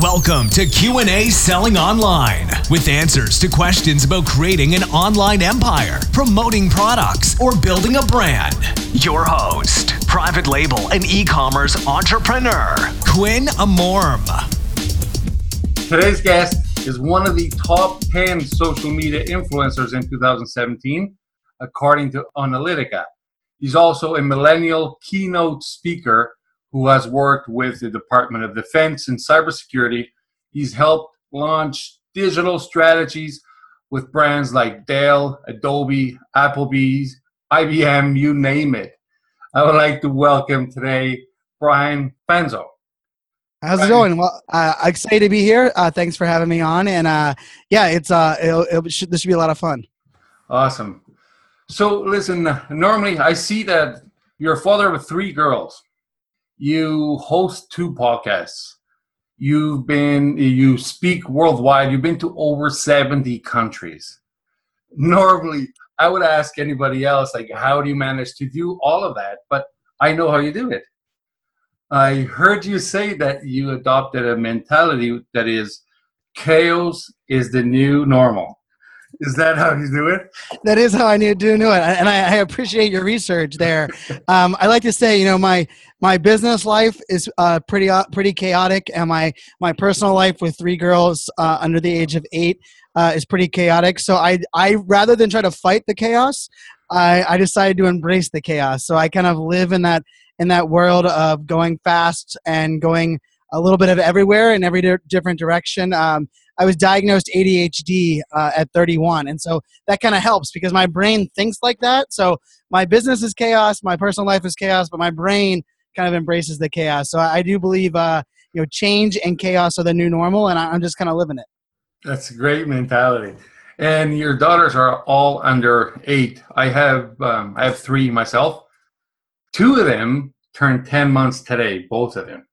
Welcome to Q&A Selling Online with answers to questions about creating an online empire, promoting products, or building a brand. Your host, private label and e-commerce entrepreneur, Quinn Amorm. Today's guest is one of the top 10 social media influencers in 2017, according to Onalytica. He's also a millennial keynote speaker who has worked with the Department of Defense and cybersecurity. He's helped launch digital strategies with brands like Dell, Adobe, Applebee's, IBM, you name it. I would like to welcome today Brian Fanzo. How's it going? Well, uh, excited to be here. Uh, thanks for having me on, and uh, yeah, it's uh, it'll, it should, this should be a lot of fun. Awesome. So, listen. Normally, I see that you're a father of three girls you host two podcasts. You've been you speak worldwide. You've been to over 70 countries. Normally i would ask anybody else like how do you manage to do all of that? But i know how you do it. I heard you say that you adopted a mentality that is chaos is the new normal is that how you do it? That is how I do do it, and I, I appreciate your research there. Um, I like to say, you know, my my business life is uh, pretty uh, pretty chaotic, and my my personal life with three girls uh, under the age of eight uh, is pretty chaotic. So I I rather than try to fight the chaos, I I decided to embrace the chaos. So I kind of live in that in that world of going fast and going a little bit of everywhere in every di- different direction. Um, I was diagnosed ADHD uh, at 31. And so that kind of helps because my brain thinks like that. So my business is chaos, my personal life is chaos, but my brain kind of embraces the chaos. So I do believe, uh, you know, change and chaos are the new normal, and I'm just kind of living it. That's a great mentality. And your daughters are all under eight. I have um, I have three myself. Two of them turned ten months today. Both of them.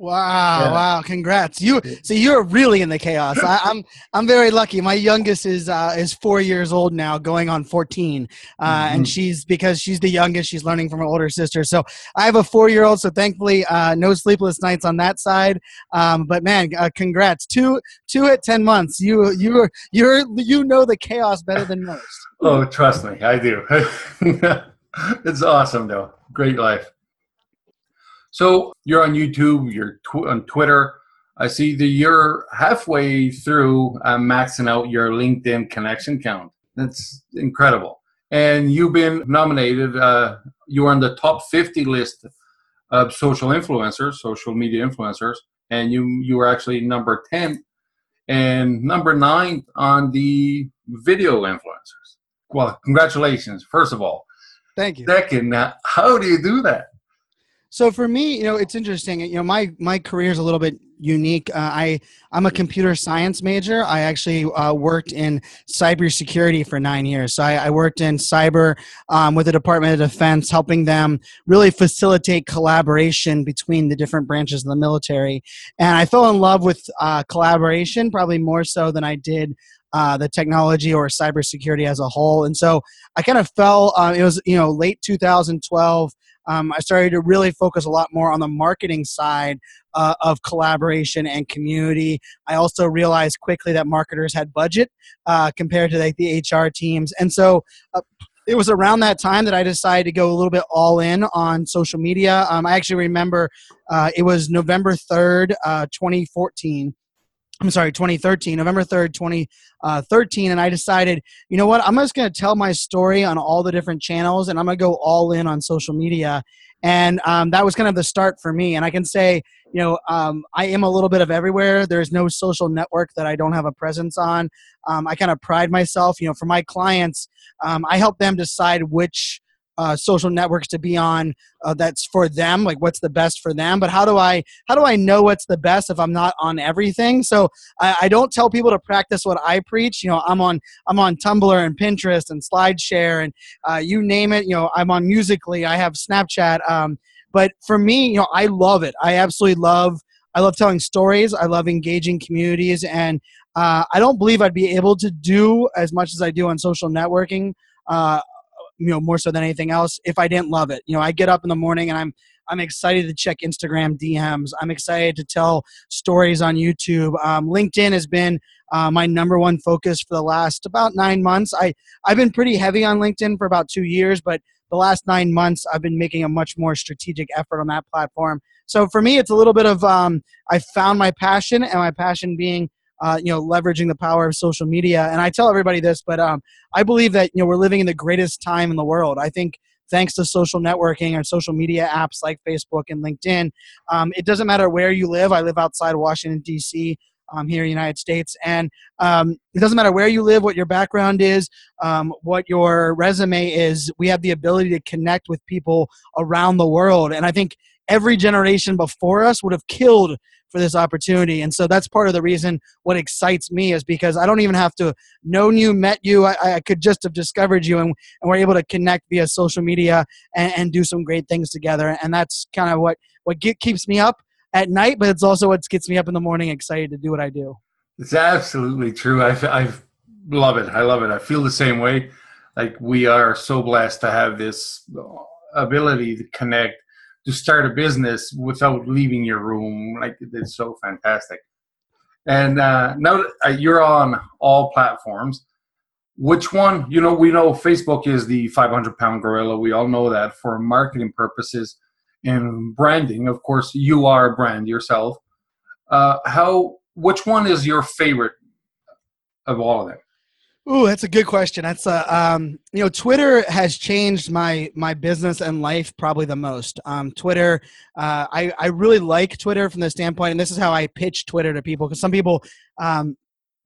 Wow! Yeah. Wow! Congrats! You so you're really in the chaos. I, am I'm, I'm very lucky. My youngest is uh, is four years old now, going on 14, uh, mm-hmm. and she's because she's the youngest. She's learning from her older sister. So I have a four year old. So thankfully, uh, no sleepless nights on that side. Um, but man, uh, congrats! Two two at 10 months. You you you're you know the chaos better than most. oh, trust me, I do. it's awesome though. Great life. So you're on YouTube, you're tw- on Twitter. I see that you're halfway through uh, maxing out your LinkedIn connection count. That's incredible. And you've been nominated. Uh, you are on the top 50 list of social influencers, social media influencers, and you you were actually number 10 and number nine on the video influencers. Well, congratulations, first of all. Thank you. Second, how do you do that? So for me, you know, it's interesting. You know, my my career is a little bit unique. Uh, I I'm a computer science major. I actually uh, worked in cybersecurity for nine years. So I, I worked in cyber um, with the Department of Defense, helping them really facilitate collaboration between the different branches of the military. And I fell in love with uh, collaboration, probably more so than I did uh, the technology or cybersecurity as a whole. And so I kind of fell. Uh, it was you know late 2012 um, I started to really focus a lot more on the marketing side uh, of collaboration and community. I also realized quickly that marketers had budget uh, compared to like the HR teams, and so. Uh, it was around that time that I decided to go a little bit all in on social media. Um, I actually remember uh, it was November 3rd, uh, 2014 I'm sorry, 2013, November 3rd, 2013. And I decided, you know what, I'm just going to tell my story on all the different channels and I'm going to go all in on social media. And um, that was kind of the start for me. And I can say, you know, um, I am a little bit of everywhere. There's no social network that I don't have a presence on. Um, I kind of pride myself, you know, for my clients, um, I help them decide which uh, social networks to be on uh, that's for them like what's the best for them but how do i how do i know what's the best if i'm not on everything? So I, I, don't tell people to practice what i preach you know i'm on i'm on tumblr and pinterest and slideshare and uh, you name it you know i'm on Musical.ly i have snapchat um, but for me you know i love it. I absolutely love i love telling stories i love engaging communities and uh, i don't believe i'd be able to do as much as i do on social networking uh, you know, more so than anything else, if I didn't love it. You know, I get up in the morning and I'm I'm excited to check Instagram DMs. I'm excited to tell stories on YouTube. Um, LinkedIn has been uh, my number one focus for the last about nine months. I I've been pretty heavy on LinkedIn for about two years, but the last nine months I've been making a much more strategic effort on that platform. So for me, it's a little bit of um, I found my passion, and my passion being uh, you know leveraging the power of social media. And I tell everybody this, but um, I believe that you know we're living in the greatest time in the world. I think thanks to social networking and social media apps like Facebook and LinkedIn, um, it doesn't matter where you live. I live outside Washington D.C um, here in the United States. And um, it doesn't matter where you live, what your background is, um, what your resume is. We have the ability to connect with people around the world. And I think every generation before us would have killed for this opportunity. And so that's part of the reason what excites me is because I don't even have to know you, met you. I, I could just have discovered you and, and we're able to connect via social media and, and do some great things together. And that's kind of what, what get, keeps me up at night, but it's also what gets me up in the morning excited to do what I do. It's absolutely true. I, I love it. I love it. I feel the same way. Like we are so blessed to have this ability to connect, to start a business without leaving your room. Like it's so fantastic. And uh, now uh, you're on all platforms. Which one? You know, we know Facebook is the 500 pound gorilla. We all know that for marketing purposes and branding. Of course, you are a brand yourself. Uh, how? Which one is your favorite of all of them? Ooh, that's a good question. That's a um, you know, Twitter has changed my my business and life probably the most. Um, Twitter, uh, I I really like Twitter from the standpoint, and this is how I pitch Twitter to people because some people um,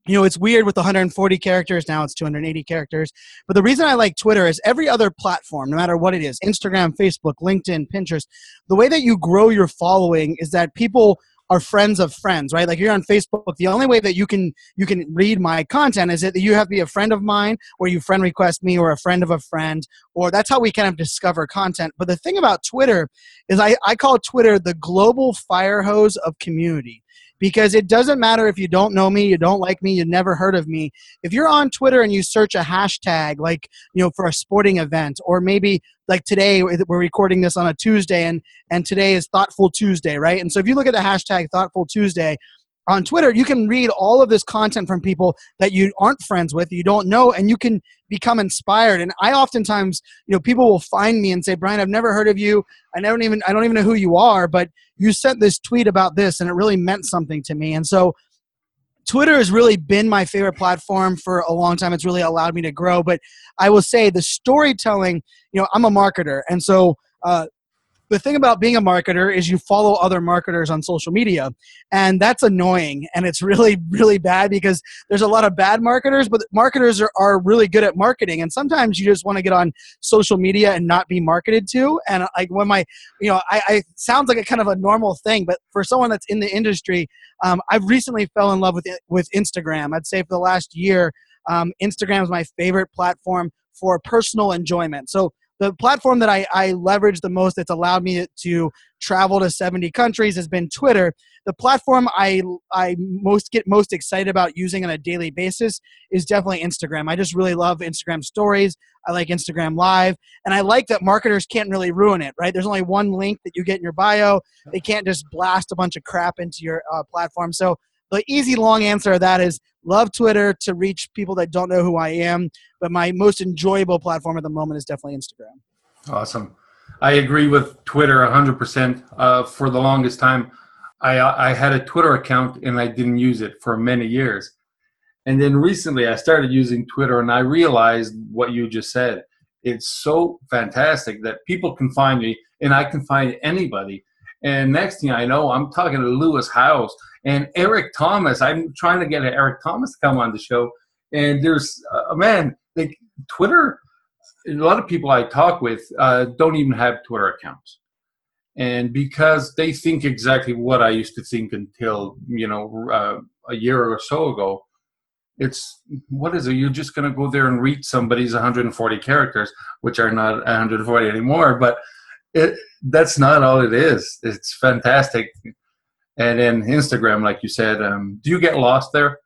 you know it's weird with 140 characters now it's 280 characters but the reason i like twitter is every other platform no matter what it is instagram facebook linkedin pinterest the way that you grow your following is that people are friends of friends right? Like you're on facebook the only way that you can you can read my content is that you have to be a friend of mine or you friend request me or a friend of a friend or that's how we kind of discover content. But the thing about twitter is i, I call twitter the global fire hose of community because it doesn't matter if you don't know me, you don't like me, you never heard of me. If you're on Twitter and you search a hashtag like, you know, for a sporting event or maybe like today we're recording this on a Tuesday and and today is thoughtful Tuesday, right? And so if you look at the hashtag thoughtful Tuesday, on Twitter, you can read all of this content from people that you aren't friends with, you don't know, and you can become inspired. And I oftentimes, you know, people will find me and say, Brian, I've never heard of you. I don't even I don't even know who you are, but you sent this tweet about this and it really meant something to me. And so Twitter has really been my favorite platform for a long time. It's really allowed me to grow. But I will say the storytelling, you know, I'm a marketer. And so uh, the thing about being a marketer is you follow other marketers on social media and that's annoying and it's really really bad because there's a lot of bad marketers but marketers are, are really good at marketing and sometimes you just want to get on social media and not be marketed to and like when my you know i, I sounds like a kind of a normal thing but for someone that's in the industry um, i've recently fell in love with with instagram. I'd say for the last year um, instagram is my favorite platform for personal enjoyment. So the platform that I, I leverage the most that's allowed me to travel to 70 countries has been Twitter. The platform I I most get most excited about using on a daily basis is definitely Instagram. I just really love Instagram stories. I like Instagram Live, and I like that marketers can't really ruin it. Right? There's only one link that you get in your bio. They can't just blast a bunch of crap into your uh, platform. So the easy long answer of that is love Twitter to reach people that don't know who I am, but my most enjoyable platform at the moment is definitely Instagram. Awesome. I agree with Twitter 100%. Uh, for the longest time, I, I had a Twitter account and I didn't use it for many years. And then recently I started using Twitter and I realized what you just said. It's so fantastic that people can find me and I can find anybody. And next thing I know, I'm talking to Lewis Howes and Eric Thomas. I'm trying to get Eric Thomas to come on the show. And there's a uh, man, like Twitter, a lot of people I talk with uh, don't even have Twitter accounts. And because they think exactly what I used to think until, you know, uh, a year or so ago, it's what is it? You're just going to go there and read somebody's 140 characters, which are not 140 anymore. But it, that's not all it is. It's fantastic and then Instagram, like you said, um, do you get lost there?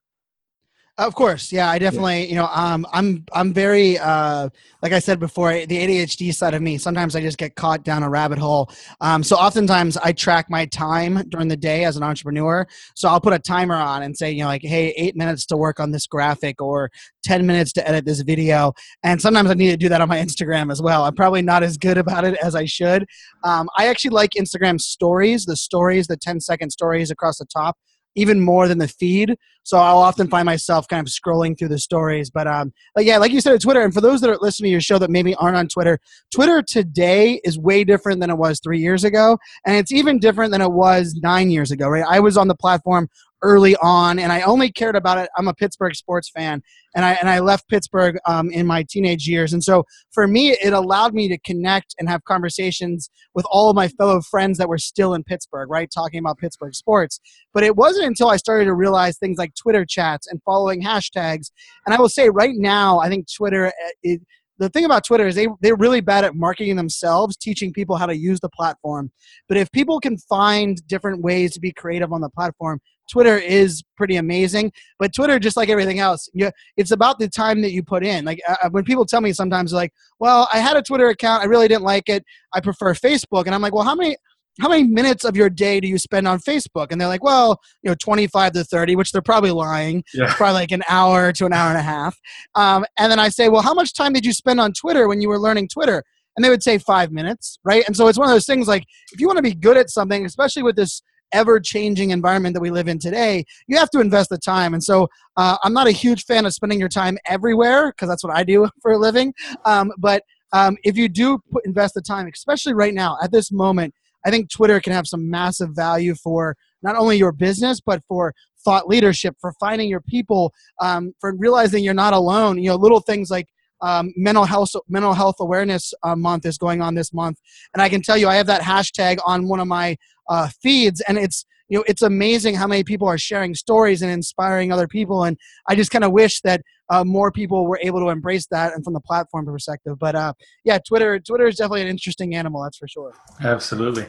Of course, yeah. I definitely, you know, um, I'm I'm very uh, like I said before, the ADHD side of me. Sometimes I just get caught down a rabbit hole. Um, so oftentimes I track my time during the day as an entrepreneur. So I'll put a timer on and say, you know, like, hey, eight minutes to work on this graphic or ten minutes to edit this video. And sometimes I need to do that on my Instagram as well. I'm probably not as good about it as I should. Um, I actually like Instagram stories, the stories, the 10 second stories across the top even more than the feed. So I'll often find myself kind of scrolling through the stories. But um, but yeah, like you said, Twitter, and for those that are listening to your show that maybe aren't on Twitter, Twitter today is way different than it was three years ago, and it's even different than it was nine years ago. Right? I was on the platform early on, and I only cared about it. I'm a Pittsburgh sports fan, and I and I left Pittsburgh um, in my teenage years, and so for me, it allowed me to connect and have conversations with all of my fellow friends that were still in Pittsburgh, right, talking about Pittsburgh sports. But it wasn't until I started to realize things like Twitter chats and following hashtags, and I will say right now, I think Twitter. Uh, it, the thing about Twitter is they, they're really bad at marketing themselves, teaching people how to use the platform. But if people can find different ways to be creative on the platform, Twitter is pretty amazing. But Twitter, just like everything else, you, it's about the time that you put in. Like uh, uh when people tell me sometimes, like, well, I had a Twitter account, I really didn't like it. I prefer Facebook. And I'm like, well, how many how many minutes of your day do you spend on Facebook? And they're like, well, you know, 25 to 30, which they're probably lying. Yeah. Probably like an hour to an hour and a half. Um, and then I say, well, how much time did you spend on Twitter when you were learning Twitter? And they would say five minutes, right? And so it's one of those things like if you want to be good at something, especially with this ever changing environment that we live in today, you have to invest the time. And so uh, I'm not a huge fan of spending your time everywhere because that's what I do for a living. Um, but um, if you do put, invest the time, especially right now at this moment, I think Twitter can have some massive value for not only your business, but for thought leadership, for finding your people, um, for realizing you're not alone. You know, little things like um, mental health mental health awareness uh, month is going on this month, and I can tell you I have that hashtag on one of my uh, feeds, and it's you know it's amazing how many people are sharing stories and inspiring other people, and I just kind of wish that uh, more people were able to embrace that and from the platform perspective. But uh, yeah, Twitter Twitter is definitely an interesting animal, that's for sure. Absolutely.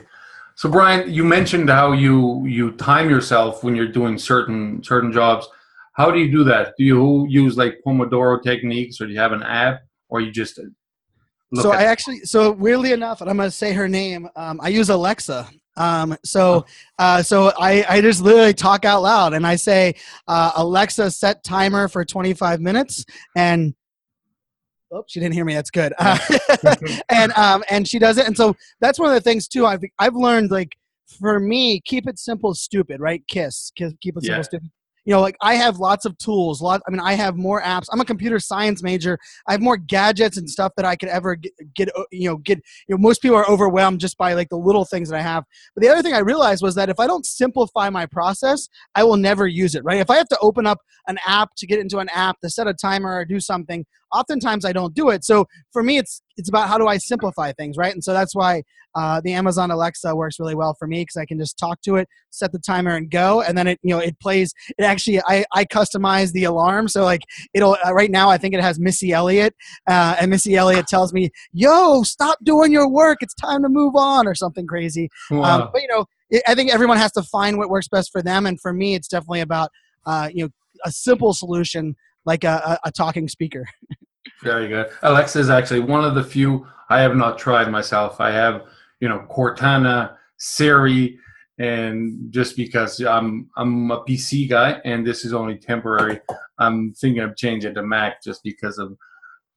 So Brian, you mentioned how you you time yourself when you're doing certain certain jobs. How do you do that? Do you use like Pomodoro techniques, or do you have an app, or you just so I actually, so weirdly enough, and I'm going to say her name. Um, I use Alexa. Um, so, uh, so I, I just literally talk out loud and I say, uh, Alexa, set timer for 25 minutes, and oh, she didn't hear me. That's good. Uh, and um, and she does it, and so that's one of the things too. I've I've learned like for me, keep it simple, stupid, right? Kiss, keep it simple, yeah. stupid you know like i have lots of tools lot i mean i have more apps. I'm a computer science major. I have more gadgets and stuff that i could ever get, get uh, you know get you know most people are overwhelmed just by like the little things that i have. But the other thing i realized was that if i don't simplify my process i will never use it right? If i have to open up an app to get into an app to set a timer or do something oftentimes i don't do it. So for me it's it's about how do i simplify things right? And so that's why uh, the Amazon Alexa works really well for me because I can just talk to it, set the timer, and go, and then it you know it plays. It actually I I customize the alarm so like it'll uh, right now I think it has Missy Elliott, uh, and Missy Elliott tells me, "Yo, stop doing your work. It's time to move on," or something crazy. Um, wow. Um, but you know, it, I think everyone has to find what works best for them, and for me, it's definitely about uh, you know a simple solution like a, a, a talking speaker. Very good. Alexa is actually one of the few I have not tried myself. I have you know Cortana, Siri, and just because I'm I'm a PC guy and this is only temporary, I'm thinking of changing to Mac just because of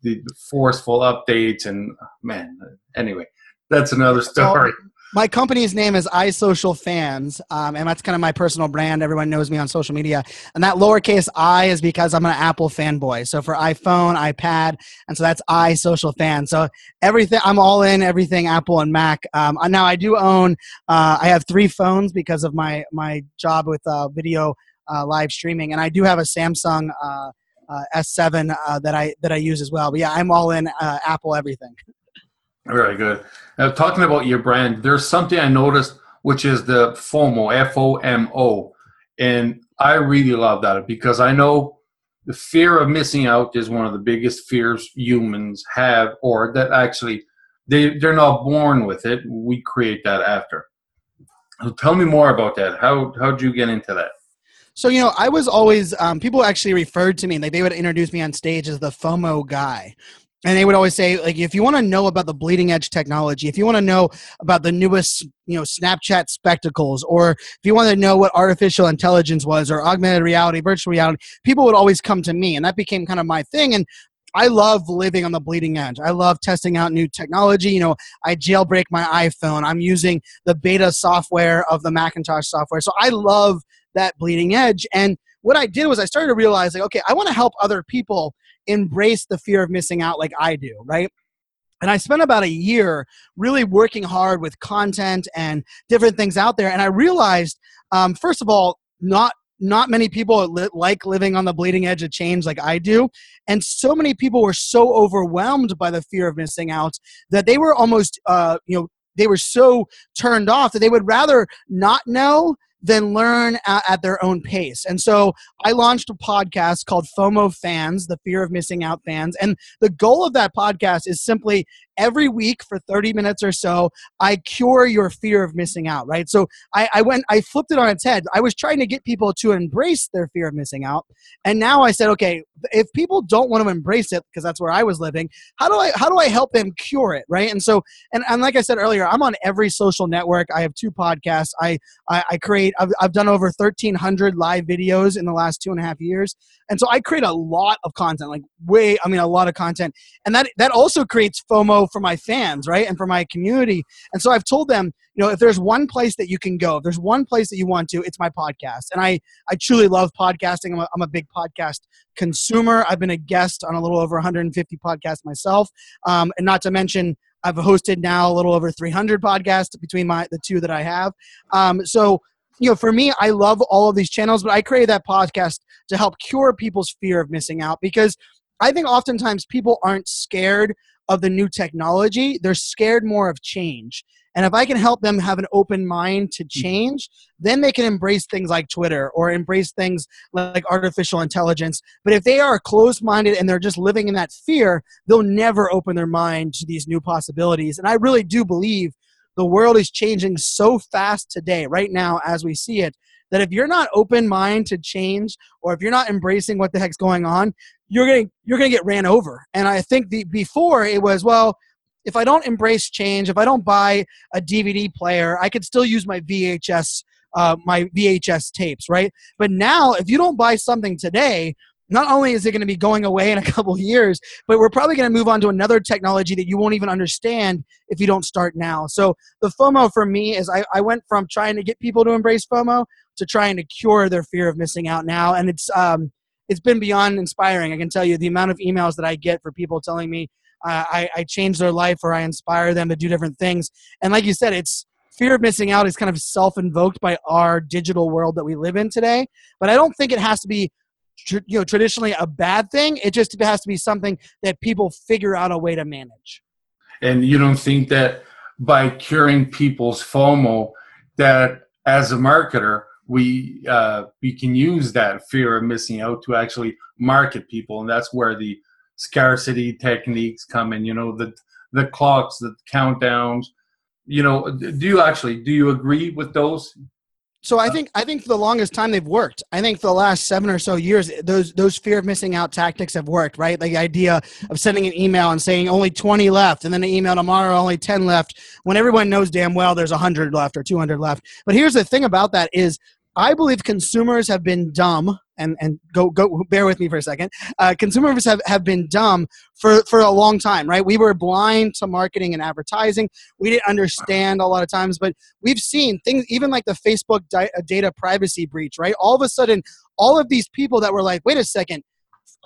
the forceful updates and man. Anyway, that's another story my company's name is iSocialFanz, um, and that's kind of my personal brand. Everyone knows me on social media, and that lowercase i is because I'm an Apple fanboy. So for iPhone, iPad, and so that's iSocial Fan. So everything, I'm all in everything Apple and Mac. Um, now I do own, uh, I have three phones because of my my job with uh, video uh, live streaming, and I do have a Samsung. Uh, uh, S7 uh, that I that I use as well, but yeah, I'm all in Apple everything. Very good. Now, talking about your brand, there's something I noticed, which is the FOMO, F O M O. And I really love that because I know the fear of missing out is one of the biggest fears humans have, or that actually they, they're not born with it. We create that after. So tell me more about that. How, how'd you get into that? So you know, I was always um, people actually referred to me like they would introduce me on stage as the FOMO guy, and they would always say like if you want to know about the bleeding edge technology, if you want to know about the newest you know Snapchat spectacles, or if you want to know what artificial intelligence was or augmented reality, virtual reality, people would always come to me, and that became kind of my thing. And I love living on the bleeding edge. I love testing out new technology. You know, I jailbreak my iPhone. I'm using the beta software of the Macintosh software. So I love that bleeding edge. And what I did was I started to realize like, okay, I want to help other people embrace the fear of missing out like I do, right? And I spent about a year really working hard with content and different things out there. And I realized, um, first of all, not not many people li- like living on the bleeding edge of change like I do. And so many people were so overwhelmed by the fear of missing out that they were almost, uh, you know, they were so turned off that they would rather not know than learn at, at, their own pace. And so I launched a podcast called FOMO Fanz, the Fear of Missing Out Fans. And the goal of that podcast is simply every week for 30 minutes or so, I cure your fear of missing out, right? So I, I went, I flipped it on its head. I was trying to get people to embrace their fear of missing out. And now I said, okay, if people don't want to embrace it, because that's where I was living, how do I, how do I help them cure it, right? And so, and, and like I said earlier, I'm on every social network. I have two podcasts. I, I, I create, I've, I've done over 1,300 live videos in the last two and a half years. And so I create a lot of content, like way, I mean, a lot of content. And that, that also creates FOMO for my fans, right? And for my community. And so I've told them, you know, if there's one place that you can go, if there's one place that you want to, it's my podcast. And I, I truly love podcasting. I'm a, I'm a big podcast consumer. I've been a guest on a little over 150 podcasts myself. Um, and not to mention, I've hosted now a little over 300 podcasts between my the two that I have. Um, so you know, for me, I love all of these channels, but I created that podcast to help cure people's fear of missing out because I think oftentimes people aren't scared of the new technology, they're scared more of change. And if I can help them have an open mind to mm-hmm. change, then they can embrace things like Twitter or embrace things like artificial intelligence. But if they are closed minded and they're just living in that fear, they'll never open their mind to these new possibilities. And I really do believe the world is changing so fast today, right now, as we see it, that if you're not open mind to change or if you're not embracing what the heck's going on, you're gonna you're gonna get ran over. And I think the before it was well, if I don't embrace change, if I don't buy a DVD player, I could still use my VHS uh, my VHS tapes, right? But now, if you don't buy something today, not only is it going to be going away in a couple years, but we're probably going to move on to another technology that you won't even understand if you don't start now. So the FOMO for me is I, I went from trying to get people to embrace FOMO to trying to cure their fear of missing out now, and it's um, it's been beyond inspiring. I can tell you the amount of emails that I get for people telling me uh, I, I change their life or I inspire them to do different things. And like you said, it's fear of missing out is kind of self-invoked by our digital world that we live in today. But I don't think it has to be you know traditionally a bad thing. It just has to be something that people figure out a way to manage. And you don't think that by curing people's FOMO, that as a marketer, we uh, we can use that fear of missing out to actually market people, and that's where the scarcity techniques come in. You know, the the clocks, the countdowns. You know, do you actually do you agree with those? So I think I think for the longest time they've worked. I think for the last seven or so years, those those fear of missing out tactics have worked. Right, like the idea of sending an email and saying only twenty left, and then an email tomorrow only ten left, when everyone knows damn well there's hundred left or two hundred left. But here's the thing about that is I believe consumers have been dumb, and, and go go bear with me for a second. Uh, consumers have, have been dumb for, for a long time, right? We were blind to marketing and advertising. We didn't understand a lot of times, but we've seen things, even like the Facebook di- uh, data privacy breach, right? All of a sudden, all of these people that were like, wait a second,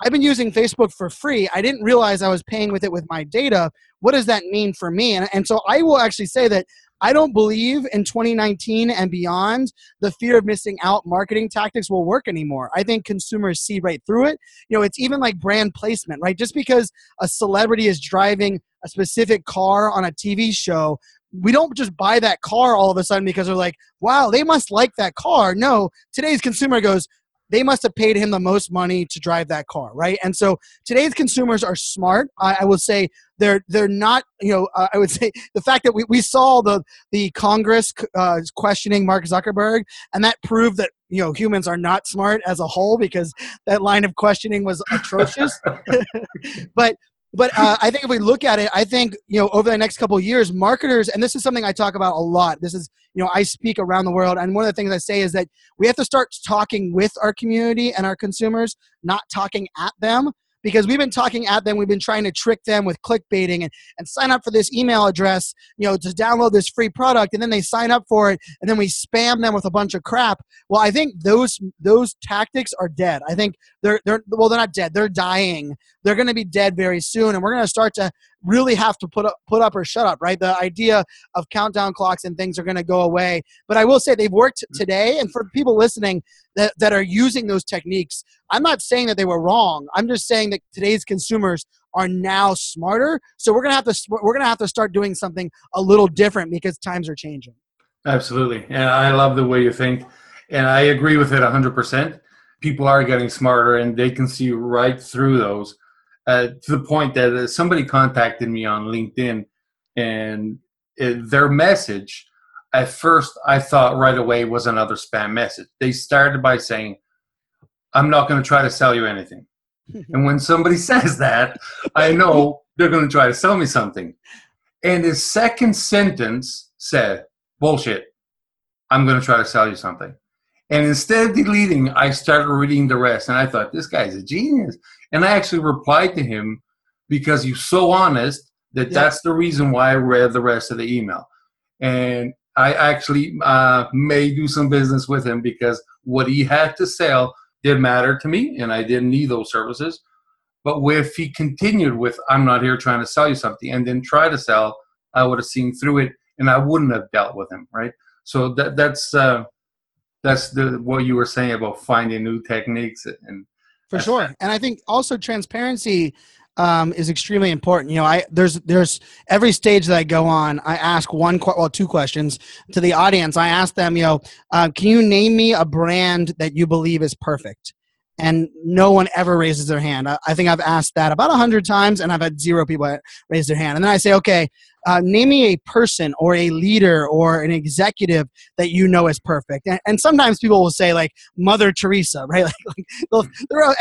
I've been using Facebook for free. I didn't realize I was paying with it with my data. What does that mean for me? And, and so I will actually say that I don't believe in 2019 and beyond the fear of missing out marketing tactics will work anymore. I think consumers see right through it. You know, it's even like brand placement, right? Just because a celebrity is driving a specific car on a TV show, we don't just buy that car all of a sudden because they're like, wow, they must like that car. No, today's consumer goes, they must have paid him the most money to drive that car, right? And so today's consumers are smart. I, I will say they're they're not. You know, uh, I would say the fact that we, we saw the the Congress uh, questioning Mark Zuckerberg, and that proved that you know humans are not smart as a whole because that line of questioning was atrocious. but but uh, I think if we look at it, I think you know over the next couple of years, marketers, and this is something I talk about a lot. This is you know I speak around the world, and one of the things I say is that we have to start talking with our community and our consumers, not talking at them because we've been talking at them we've been trying to trick them with clickbaiting and, and sign up for this email address you know to download this free product and then they sign up for it and then we spam them with a bunch of crap. Well i think those those tactics are dead. I think they're they're well they're not dead. They're dying they're going to be dead very soon and we're going to start to really have to put up put up or shut up right? The idea of countdown clocks and things are going to go away. But i will say they've worked mm. today and for people listening that, that are using those techniques i'm not saying that they were wrong. I'm just saying that today's consumers are now smarter. So we're going to have to we're going to have to start doing something a little different because times are changing. Absolutely. And i love the way you think and i agree with it 100% people are getting smarter and they can see right through those uh, to the point that uh, somebody contacted me on LinkedIn, and it, their message at first I thought right away was another spam message. They started by saying, "I'm not going to try to sell you anything," and when somebody says that, I know they're going to try to sell me something. And his second sentence said, "Bullshit! I'm going to try to sell you something." And instead of deleting, I started reading the rest, and I thought this guy's a genius. And I actually replied to him because he's so honest that yeah. that's the reason why I read the rest of the email. And I actually uh, may do some business with him because what he had to sell did matter to me, and I didn't need those services. But if he continued with, I'm not here trying to sell you something, and then try to sell, I would have seen through it and I wouldn't have dealt with him, right? So that, that's. Uh, that's the what you were saying about finding new techniques and for sure and i think also transparency um, is extremely important. You know, I there's there's every stage that I go on, I ask one well two questions to the audience. I ask them, you know, uh, can you name me a brand that you believe is perfect? And no one ever raises their hand. I, I think I've asked that about a hundred times, and I've had zero people raise their hand. And then I say, okay, uh, name me a person or a leader or an executive that you know is perfect. And, and sometimes people will say like Mother Teresa, right? Like, like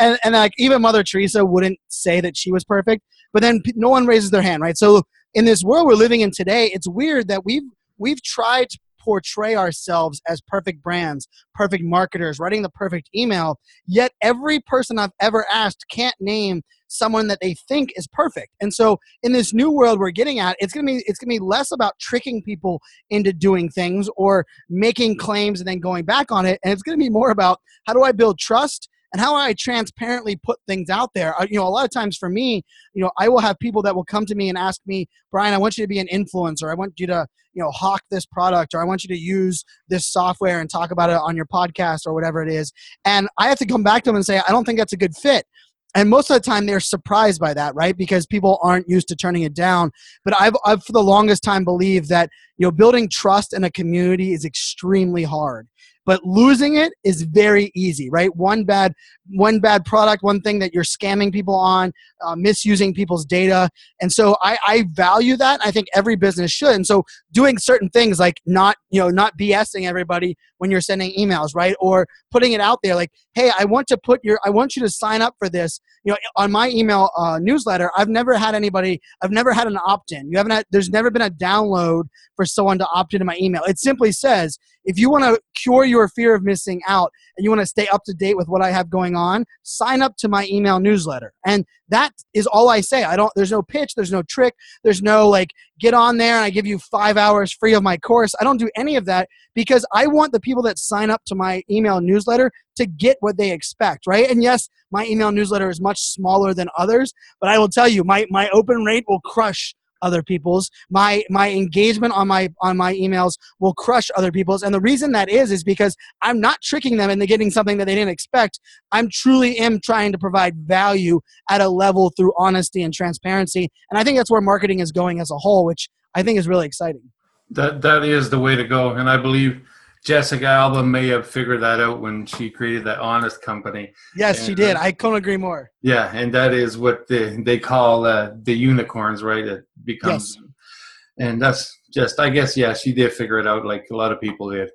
and, and like even Mother Teresa wouldn't say that she was perfect, but then no one raises their hand, right? So in this world we're living in today, it's weird that we've we've tried to portray ourselves as perfect brands, perfect marketers, writing the perfect email. Yet every person I've ever asked can't name someone that they think is perfect. And so in this new world we're getting at, it's gonna be it's gonna be less about tricking people into doing things or making claims and then going back on it. And it's gonna be more about how do I build trust and how I transparently put things out there. Uh, you know, a lot of times for me, you know, I will have people that will come to me and ask me, Brian, I want you to be an influencer. I want you to, you know, hawk this product or I want you to use this software and talk about it on your podcast or whatever it is. And I have to come back to them and say, I don't think that's a good fit and most of the time they're surprised by that right? Because people aren't used to turning it down. But I've, I've for the longest time believed that you know building trust in a community is extremely hard but losing it is very easy right? One bad one bad product one thing that you're scamming people on uh, misusing people's data. And so I, I value that. I think every business should. And so doing certain things like not you know not bsing everybody when you're sending emails right? Or putting it out there like hey i want to put your i want you to sign up for this. You know on my email uh, newsletter i've never had anybody i've never had an opt-in. You haven't had there's never been a download for someone to opt into my email. It simply says if you want to cure your fear of missing out and you want to stay up to date with what I have going on, sign up to my email newsletter. And that is all I say. I don't there's no pitch, there's no trick, there's no like get on there and I give you 5 hours free of my course. I don't do any of that because I want the people that sign up to my email newsletter to get what they expect, right? And yes, my email newsletter is much smaller than others, but I will tell you my my open rate will crush other people's. My my engagement on my on my emails will crush other people's. And the reason that is is because i'm not tricking them into getting something that they didn't expect. I'm truly am trying to provide value at a level through honesty and transparency. And i think that's where marketing is going as a whole which i think is really exciting. That that is the way to go. And i believe Jessica Alba may have figured that out when she created that Honest Company. Yes, and, she did. Uh, I couldn't agree more. Yeah, and that is what the, they call uh, the unicorns, right? It becomes, yes. and that's just, I guess, yeah, she did figure it out, like a lot of people did.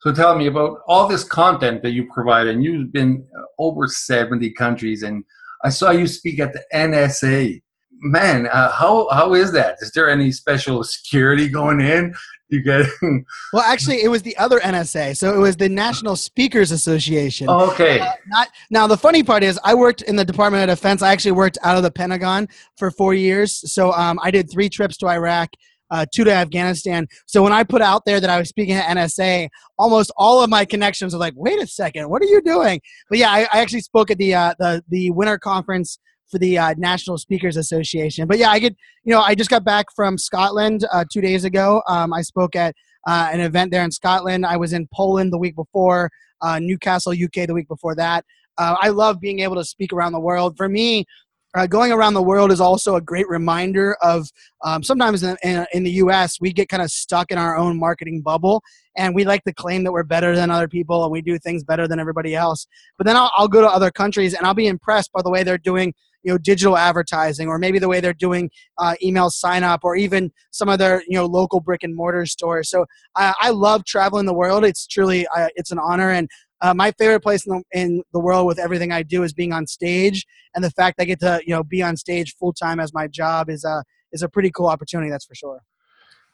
So tell me about all this content that you provide, and you've been over 70 countries, and I saw you speak at the NSA. Man, uh, how how is that? Is there any special security going in? You get well. Actually, it was the other NSA, so it was the National Speakers Association. Oh, okay. Uh, not now. The funny part is, I worked in the Department of Defense. I actually worked out of the Pentagon for four years. So um, I did three trips to Iraq uh, two to Afghanistan. So when I put out there that I was speaking at NSA, almost all of my connections were like, "Wait a second, what are you doing?" But yeah, I, I actually spoke at the uh, the the winter conference for the uh, National Speakers Association. But yeah, I get you know I just got back from Scotland uh, two days ago. Um, I spoke at uh, an event there in Scotland. I was in Poland the week before, uh, Newcastle, UK the week before that. Uh, I love being able to speak around the world. For me, uh, going around the world is also a great reminder of um, sometimes in, in, in, the US, we get kind of stuck in our own marketing bubble and we like to claim that we're better than other people and we do things better than everybody else. But then I'll, I'll go to other countries and I'll be impressed by the way they're doing you know digital advertising or maybe the way they're doing uh, email sign up or even some of their you know local brick and mortar stores so i, I love traveling the world it's truly uh, it's an honor and uh, my favorite place in the, in the world with everything I do is being on stage, and the fact I get to you know be on stage full time as my job is a is a pretty cool opportunity. That's for sure.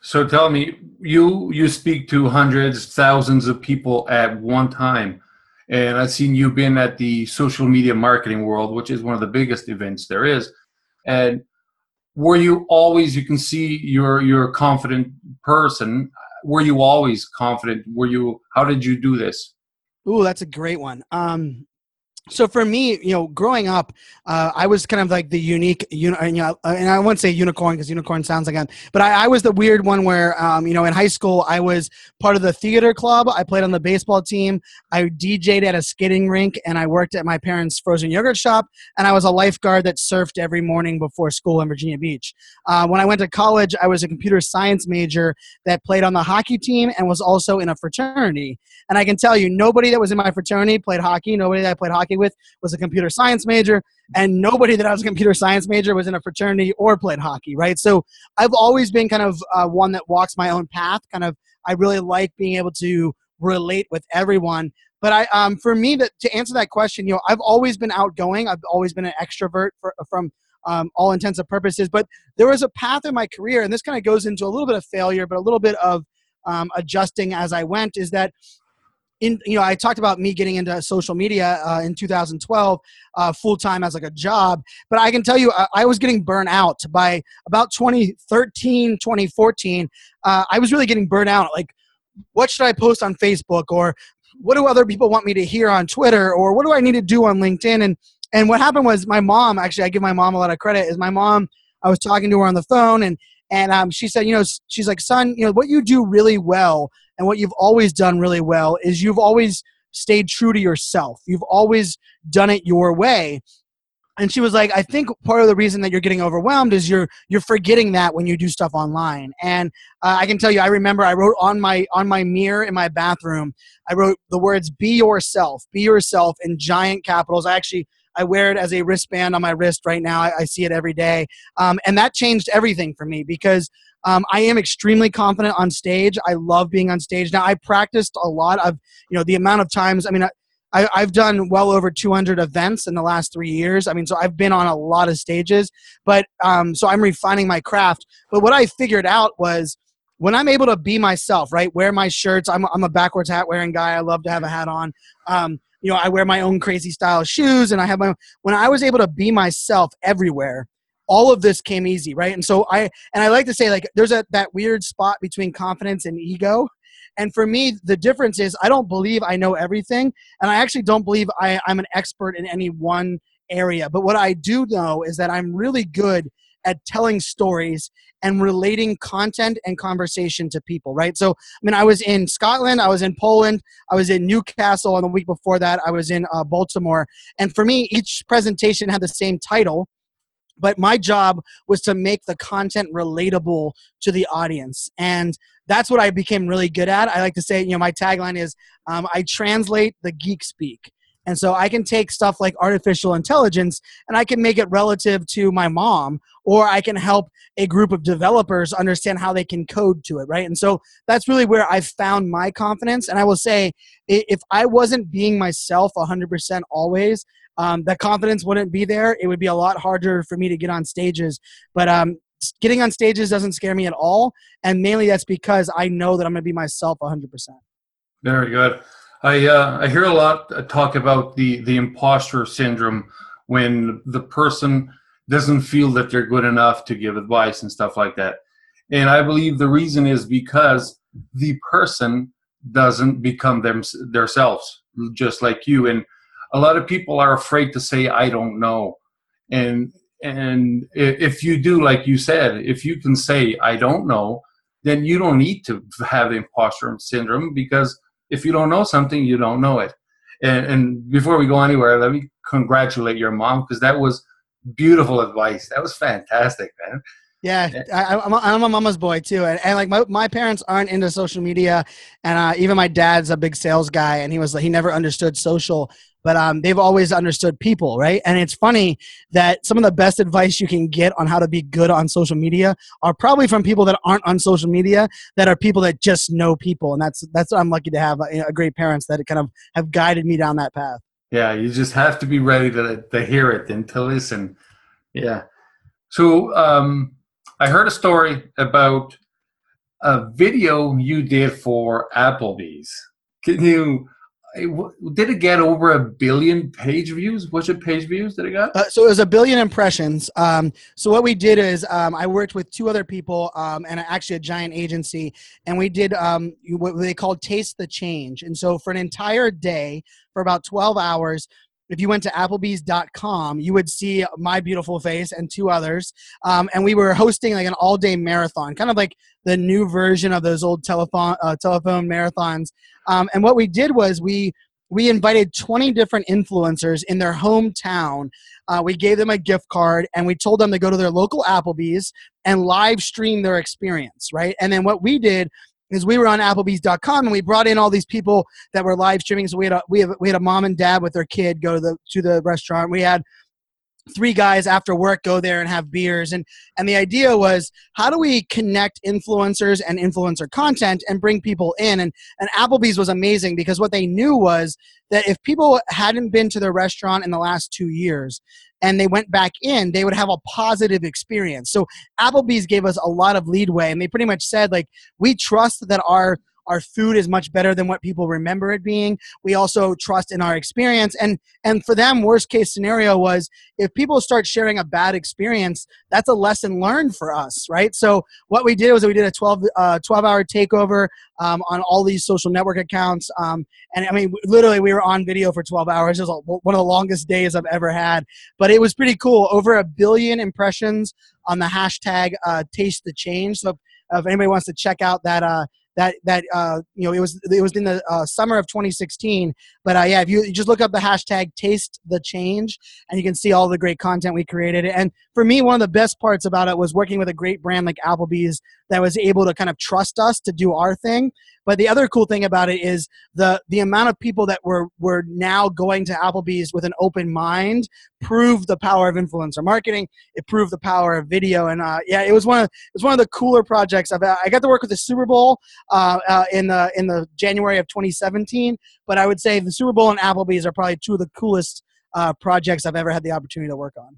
So tell me, you you speak to hundreds, thousands of people at one time, and I've seen you've been at the social media marketing world, which is one of the biggest events there is. And were you always? You can see you're you're a confident person. Were you always confident? Were you? How did you do this? Ooh, that's a great one. Um, so for me, you know, growing up, uh, I was kind of like the unique, you know, and, and I won't say unicorn because unicorn sounds like I'm, but I, I was the weird one where, um, you know, in high school, I was part of the theater club. I played on the baseball team. I DJ'd at a skating rink, and I worked at my parents' frozen yogurt shop. And I was a lifeguard that surfed every morning before school in Virginia Beach. Uh, when I went to college, I was a computer science major that played on the hockey team and was also in a fraternity. And I can tell you, nobody that was in my fraternity played hockey. Nobody that played hockey with was a computer science major, and nobody that I was a computer science major was in a fraternity or played hockey, right? So I've always been kind of uh, one that walks my own path. Kind of, I really like being able to relate with everyone. But I, um, for me, that to answer that question, you know, I've always been outgoing. I've always been an extrovert for, from um, all intents and purposes. But there was a path in my career, and this kind of goes into a little bit of failure, but a little bit of um, adjusting as I went. Is that in you know i talked about me getting into social media uh, in 2012 uh, full time as like a job but i can tell you I, I, was getting burnt out by about 2013 2014 uh, i was really getting burnt out like what should i post on facebook or what do other people want me to hear on twitter or what do i need to do on linkedin and and what happened was my mom actually i give my mom a lot of credit is my mom i was talking to her on the phone and and um, she said you know she's like son you know what you do really well and what you've always done really well is you've always stayed true to yourself. You've always done it your way. And she was like, I think part of the reason that you're getting overwhelmed is you're you're forgetting that when you do stuff online. And uh, I can tell you, I remember I wrote on my on my mirror in my bathroom, I wrote the words "Be yourself, be yourself" in giant capitals. I actually I wear it as a wristband on my wrist right now. I, I see it every day, um, and that changed everything for me because um, I am extremely confident on stage. I love being on stage. Now I practiced a lot of, you know, the amount of times. I mean, I, I've done well over 200 events in the last three years. I mean, so I've been on a lot of stages, but um, so I'm refining my craft. But what I figured out was when I'm able to be myself, right? Wear my shirts. I'm, I'm a backwards hat wearing guy. I love to have a hat on. Um, you know, I wear my own crazy style shoes, and I have my. When I was able to be myself everywhere, all of this came easy, right? And so I and I like to say like there's a that weird spot between confidence and ego. And for me, the difference is I don't believe I know everything, and I actually don't believe I, I'm an expert in any one area. But what I do know is that I'm really good at telling stories and relating content and conversation to people, right? So, I mean, I was in Scotland, I was in Poland, I was in Newcastle, and the week before that, I was in uh, Baltimore. And for me, each presentation had the same title, but my job was to make the content relatable to the audience and that's what i became really good at i like to say you know my tagline is um, i translate the geek speak And so I can take stuff like artificial intelligence and I can make it relative to my mom, or I can help a group of developers understand how they can code to it, right? And so that's really where I've found my confidence. And I will say, if I wasn't being myself 100% always, um, that confidence wouldn't be there. It would be a lot harder for me to get on stages. But um, getting on stages doesn't scare me at all. And mainly that's because I know that I'm going to be myself 100%. Very good. I uh, I hear a lot uh, talk about the the imposter syndrome when the person doesn't feel that they're good enough to give advice and stuff like that. And I believe the reason is because the person doesn't become them themselves, just like you. And a lot of people are afraid to say, "I don't know." And and if you do, like you said, if you can say, "I don't know," then you don't need to have imposter syndrome because if you don't know something, you don't know it. And, and before we go anywhere, let me congratulate your mom because that was beautiful advice. That was fantastic, man. Yeah, I, am a mama's boy too, and, and like my, my parents aren't into social media, and uh, even my dad's a big sales guy, and he was like he never understood social, but um, they've always understood people, right? And it's funny that some of the best advice you can get on how to be good on social media are probably from people that aren't on social media, that are people that just know people, and that's that's I'm lucky to have a, a great parents that kind of have guided me down that path. Yeah, you just have to be ready to to hear it and to listen. Yeah. So um, I heard a story about a video you did for Applebee's. Can you did it get over a billion page views? What's it page views that it got? Uh, so it was a billion impressions. Um, so what we did is um, I worked with two other people um, and actually a giant agency, and we did um, what they called Taste the Change. And so for an entire day, for about 12 hours, if you went to applebee's.com you would see my beautiful face and two others. Um, and we were hosting like an all-day marathon kind of like the new version of those old telephone uh, telephone marathons. Um, and what we did was we we invited 20 different influencers in their hometown. Uh, we gave them a gift card and we told them to go to their local applebee's and live stream their experience right? And then what we did is we were on Applebee's.com and we brought in all these people that were live streaming. So we had a we have we had a mom and dad with their kid go to the to the restaurant. We had three guys after work go there and have beers and and the idea was how do we connect influencers and influencer content and bring people in and and applebee's was amazing because what they knew was that if people hadn't been to their restaurant in the last two years and they went back in, they would have a positive experience. So Applebee's gave us a lot of leadway, and they pretty much said like we trust that our our food is much better than what people remember it being. We also trust in our experience. And and for them worst case scenario was if people start sharing a bad experience that's a lesson learned for us right? So what we did was we did a 12 uh, 12 hour takeover um, on all these social network accounts um, and i mean literally we were on video for 12 hours. It was one of the longest days i've ever had. But it was pretty cool. Over a billion impressions on the hashtag uh, taste the change. So if, anybody wants to check out that uh, that that uh, you know it was it was in the uh, summer of 2016. But uh, yeah, if you, you just look up the hashtag Taste the Change, and you can see all the great content we created. And for me, one of the best parts about it was working with a great brand like Applebee's that was able to kind of trust us to do our thing. But the other cool thing about it is the the amount of people that were were now going to Applebee's with an open mind proved the power of influencer marketing. It proved the power of video, and uh, yeah, it was one of it was one of the cooler projects. I've, I got to work with the Super Bowl uh, uh, in the in the January of 2017, but I would say the Super Bowl and Applebee's are probably two of the coolest uh, projects I've ever had the opportunity to work on.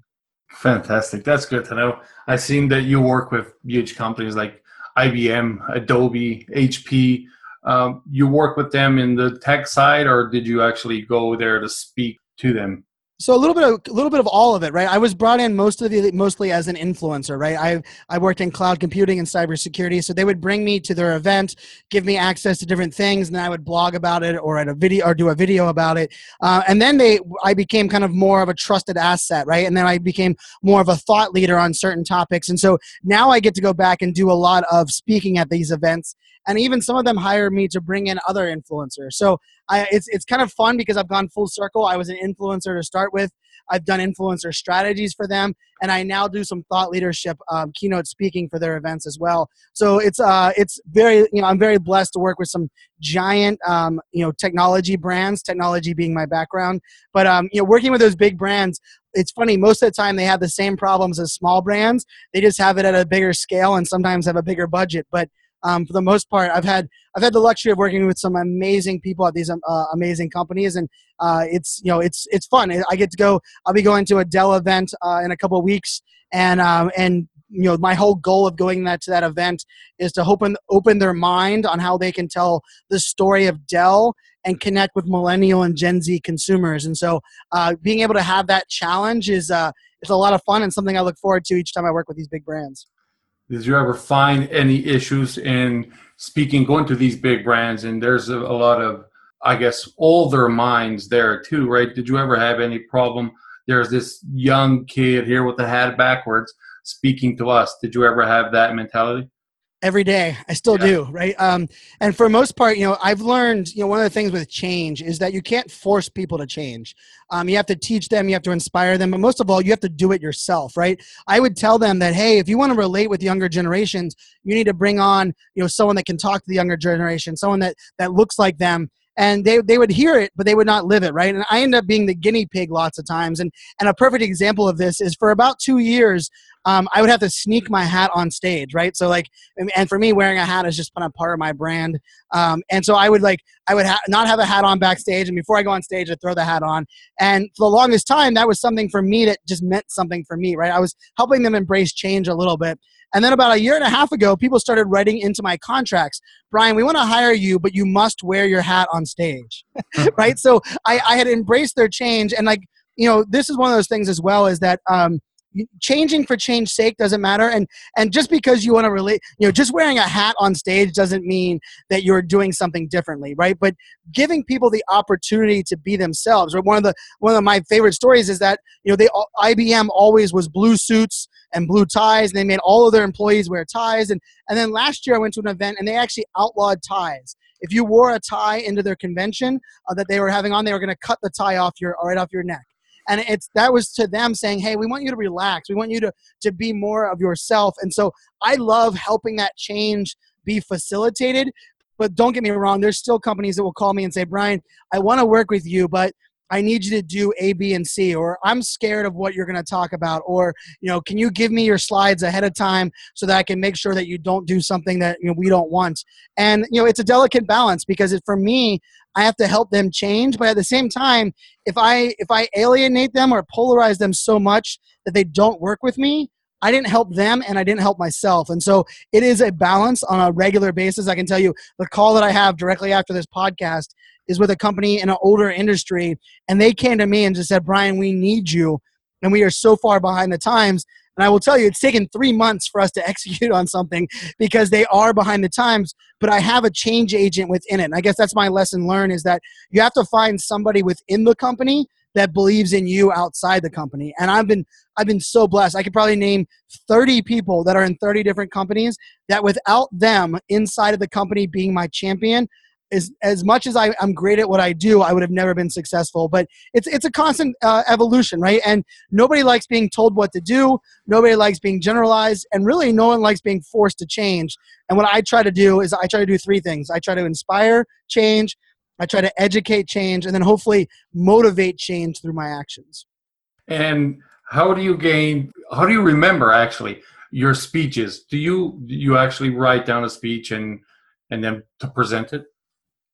Fantastic. That's good to know. I've seen that you work with huge companies like IBM, Adobe, HP. Um, you work with them in the tech side, or did you actually go there to speak to them? So a little bit of a little bit of all of it right? I was brought in most of the mostly as an influencer right? I i worked in cloud computing and cybersecurity so they would bring me to their event give me access to different things and i would blog about it or at a video or do a video about it. Uh, and then they i became kind of more of a trusted asset right? And then i became more of a thought leader on certain topics. And so now i get to go back and do a lot of speaking at these events and even some of them hire me to bring in other influencers. So I, it's it's kind of fun because I've gone full circle. I was an influencer to start with. I've done influencer strategies for them, and I now do some thought leadership, um, keynote speaking for their events as well. So it's uh, it's very you know I'm very blessed to work with some giant um, you know technology brands. Technology being my background, but um, you know working with those big brands. It's funny. Most of the time, they have the same problems as small brands. They just have it at a bigger scale, and sometimes have a bigger budget. But um, for the most part, I've had I've had the luxury of working with some amazing people at these um, uh, amazing companies, and uh, it's you know it's it's fun. I get to go. I'll be going to a Dell event uh, in a couple of weeks, and um, and you know my whole goal of going that to that event is to open open their mind on how they can tell the story of Dell and connect with millennial and Gen Z consumers. And so, uh, being able to have that challenge is uh, is a lot of fun and something I look forward to each time I work with these big brands. Did you ever find any issues in speaking, going to these big brands? And there's a, a lot of, I guess, older minds there too, right? Did you ever have any problem? There's this young kid here with the hat backwards speaking to us. Did you ever have that mentality? Every day. I still yeah. do right? Um, and for most part you know i've learned you know one of the things with change is that you can't force people to change. Um, you have to teach them you have to inspire them but most of all you have to do it yourself right? I would tell them that hey if you want to relate with younger generations you need to bring on you know someone that can talk to the younger generation someone that that looks like them. And they, they would hear it but they would not live it right? And i end up being the guinea pig lots of times. And and a perfect example of this is for about two years um, I would have to sneak my hat on stage, right? So like, and for me, wearing a hat is just kind of part of my brand. Um, and so I would like, I would ha- not have a hat on backstage, and before I go on stage, I'd throw the hat on. And for the longest time, that was something for me that just meant something for me, right? I was helping them embrace change a little bit. And then about a year and a half ago, people started writing into my contracts, Brian, we want to hire you, but you must wear your hat on stage, right? So I, I had embraced their change, and like, you know, this is one of those things as well is that um, changing for change sake doesn't matter and and just because you want to relate you know just wearing a hat on stage doesn't mean that you're doing something differently right? But giving people the opportunity to be themselves right? One of the one of my favorite stories is that you know they IBM always was blue suits and blue ties and they made all of their employees wear ties and and then last year I went to an event and they actually outlawed ties. If you wore a tie into their convention uh, that they were having on they were going to cut the tie off your right off your neck and it's that was to them saying hey we want you to relax. We want you to to be more of yourself. And so i love helping that change be facilitated but don't get me wrong there's still companies that will call me and say brian i want to work with you but I need you to do A, B, and C, or I'm scared of what you're going to talk about, or you know, can you give me your slides ahead of time so that I can make sure that you don't do something that you know we don't want. And you know, it's a delicate balance because it, for me, I have to help them change, but at the same time, if I if I alienate them or polarize them so much that they don't work with me, I didn't help them and I didn't help myself. And so it is a balance on a regular basis. I can tell you the call that I have directly after this podcast is with a company in an older industry. And they came to me and just said, Brian, we need you. And we are so far behind the times. And I will tell you, it's taken three months for us to execute on something because they are behind the times. But I have a change agent within it. And I guess that's my lesson learned is that you have to find somebody within the company that believes in you outside the company. And I've been I've been so blessed. I could probably name 30 people that are in 30 different companies that without them inside of the company being my champion, as as much as I, am great at what I do, I would have never been successful. But it's it's a constant uh, evolution, right? And nobody likes being told what to do. Nobody likes being generalized, and really, no one likes being forced to change. And what I try to do is I try to do three things. I try to inspire change. I try to educate change, and then hopefully motivate change through my actions. And how do you gain? How do you remember actually your speeches? Do you do you actually write down a speech and and then to present it?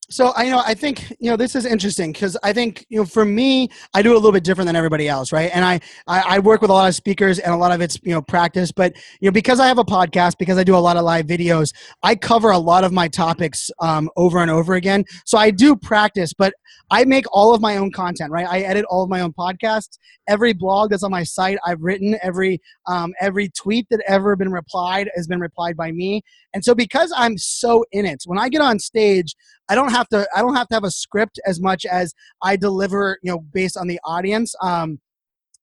So I know I think you know this is interesting because I think you know for me I do it a little bit different than everybody else, right? And I, I, I work with a lot of speakers and a lot of it's you know practice, but you know because I have a podcast, because I do a lot of live videos, I cover a lot of my topics um, over and over again. So I do practice, but I make all of my own content, right? I edit all of my own podcasts. Every blog that's on my site I've written. Every um, every tweet that ever been replied has been replied by me. And so because I'm so in it, when I get on stage, I don't have to I don't have to have a script as much as I deliver, you know, based on the audience. Um,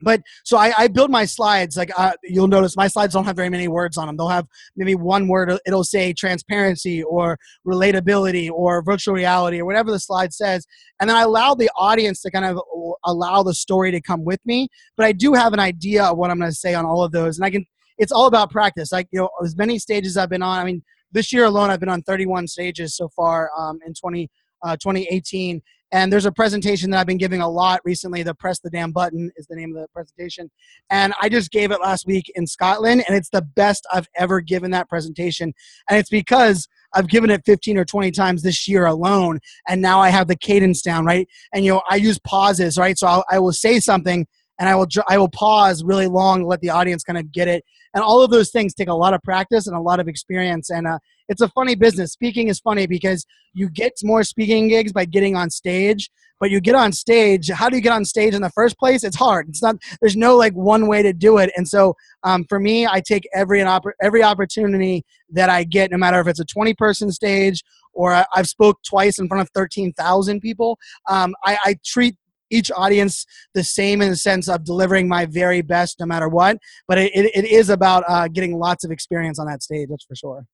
but so I, I build my slides like uh, you'll notice my slides don't have very many words on them they'll have maybe one word it'll say transparency or relatability or virtual reality or whatever the slide says and then i allow the audience to kind of allow the story to come with me but i do have an idea of what i'm going to say on all of those and i can it's all about practice like you know as many stages i've been on i mean this year alone i've been on 31 stages so far um, in 20 uh, 2018 and there's a presentation that I've been giving a lot recently. The Press the Damn Button is the name of the presentation. And I just gave it last week in Scotland, and it's the best I've ever given that presentation. And it's because I've given it 15 or 20 times this year alone, and now I have the cadence down, right? And, you know, I use pauses, right? So I'll, I will say something, and I will, I will pause really long let the audience kind of get it. And all of those things take a lot of practice and a lot of experience. And uh, it's a funny business. Speaking is funny because you get more speaking gigs by getting on stage, but you get on stage. How do you get on stage in the first place? It's hard. It's not. There's no like one way to do it. And so um, for me, I take every an every opportunity that I get, no matter if it's a 20 person stage or I, have spoke twice in front of 13,000 people. Um, I, I treat each audience the same in the sense of delivering my very best no matter what. But it, it, it is about uh, getting lots of experience on that stage, that's for sure.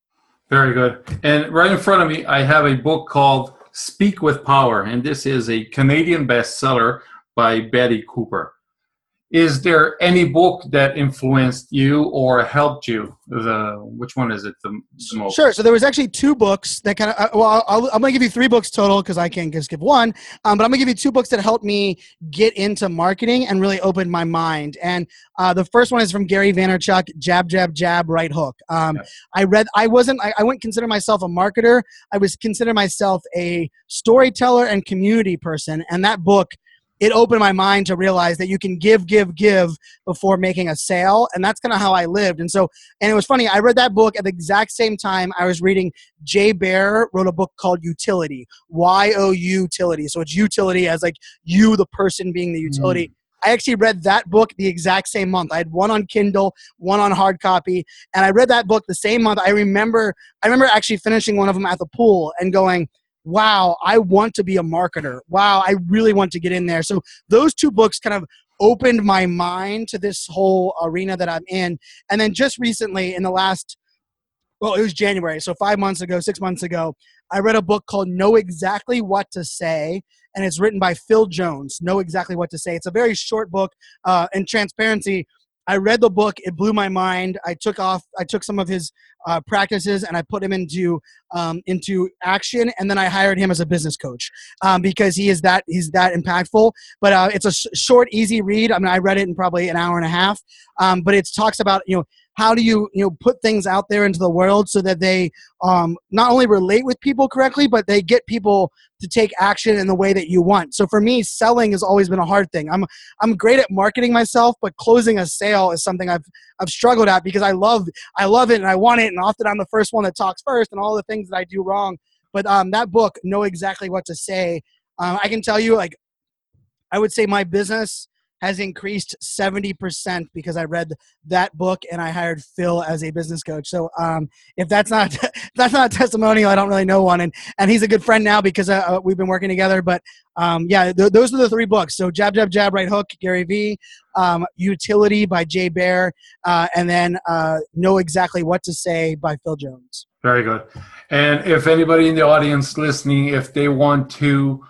Very good. And right in front of me, I have a book called Speak with Power, and this is a Canadian bestseller by Betty Cooper is there any book that influenced you or helped you the which one is it the, the most sure so there was actually two books that kind of uh, well i am going to give you three books total because i can't just give one um, but i'm going to give you two books that helped me get into marketing and really opened my mind and uh, the first one is from gary vaynerchuk jab jab jab right hook um, yeah. i read i wasn't I, I wouldn't consider myself a marketer i was consider myself a storyteller and community person and that book it opened my mind to realize that you can give, give, give before making a sale. And that's kind of how I lived. And so, and it was funny, I read that book at the exact same time I was reading Jay Baer wrote a book called Youtility, Y O utility. So it's utility as like you, the person being the utility. Mm. I actually read that book the exact same month. I had one on Kindle, one on hard copy, and I read that book the same month. I remember I remember actually finishing one of them at the pool and going, wow, I want to be a marketer. Wow, I really want to get in there. So those two books kind of opened my mind to this whole arena that I'm in. And then just recently, in the last, well, it was January, so five months ago, six months ago, I read a book called Know Exactly What to Say, and it's written by Phil Jones. Know Exactly What to Say. It's a very short book. Uh, and transparency, I read the book. It blew my mind. I took off. I took some of his uh, practices and I put him into um, into action. And then I hired him as a business coach um, because he is that he's that impactful. But uh, it's a sh- short, easy read. I mean, I read it in probably an hour and a half. Um, but it talks about you know how do you you know put things out there into the world so that they um, not only relate with people correctly but they get people to take action in the way that you want. So for me selling has always been a hard thing. I'm i'm great at marketing myself but closing a sale is something i've i've struggled at because i love i love it and i want it and often i'm the first one that talks first and all the things that i do wrong. But um, that book know exactly what to say um, i can tell you like i would say my business has increased 70% because I read that book and I hired Phil as a business coach. So um, if that's not that's not a testimonial, I don't really know one. And and he's a good friend now because uh, uh, we've been working together. But um, yeah, th- those are the three books. So Jab Jab Jab Right Hook, Gary Vee, um, Youtility by Jay Baer, uh, and then uh, Know Exactly What to Say by Phil Jones. Very good. And if anybody in the audience listening, if they want to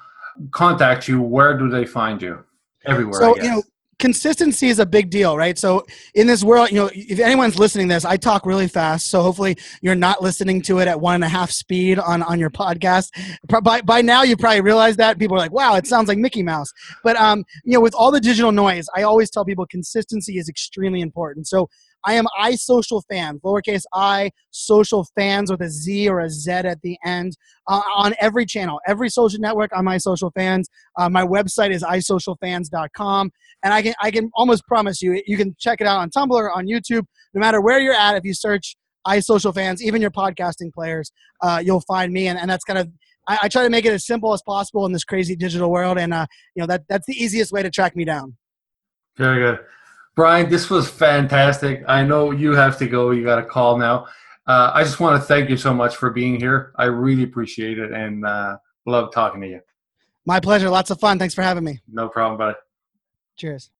contact you, where do they find you? Everywhere. So you know, consistency is a big deal, right? So in this world, you know, if anyone's listening to this, I talk really fast, so hopefully you're not listening to it at one and a half speed on on your podcast. By by now, you probably realize that people are like, "Wow, it sounds like Mickey Mouse." But um, you know, with all the digital noise, I always tell people consistency is extremely important. So I am I social fan, lowercase i social fans with a Z or a Z at the end uh, on every channel, every social network. I'm iSocialFanz. fans. Uh, my website is isocialfanz.com, and I can I can almost promise you you can check it out on Tumblr, on YouTube, no matter where you're at. If you search iSocialFanz, even your podcasting players, uh, you'll find me, and, and that's kind of I, I, try to make it as simple as possible in this crazy digital world, and uh, you know that that's the easiest way to track me down. Very good. Brian, this was fantastic. I know you have to go. You got a call now. Uh, I just want to thank you so much for being here. I really appreciate it and uh, love talking to you. My pleasure. Lots of fun. Thanks for having me. No problem, buddy. Cheers.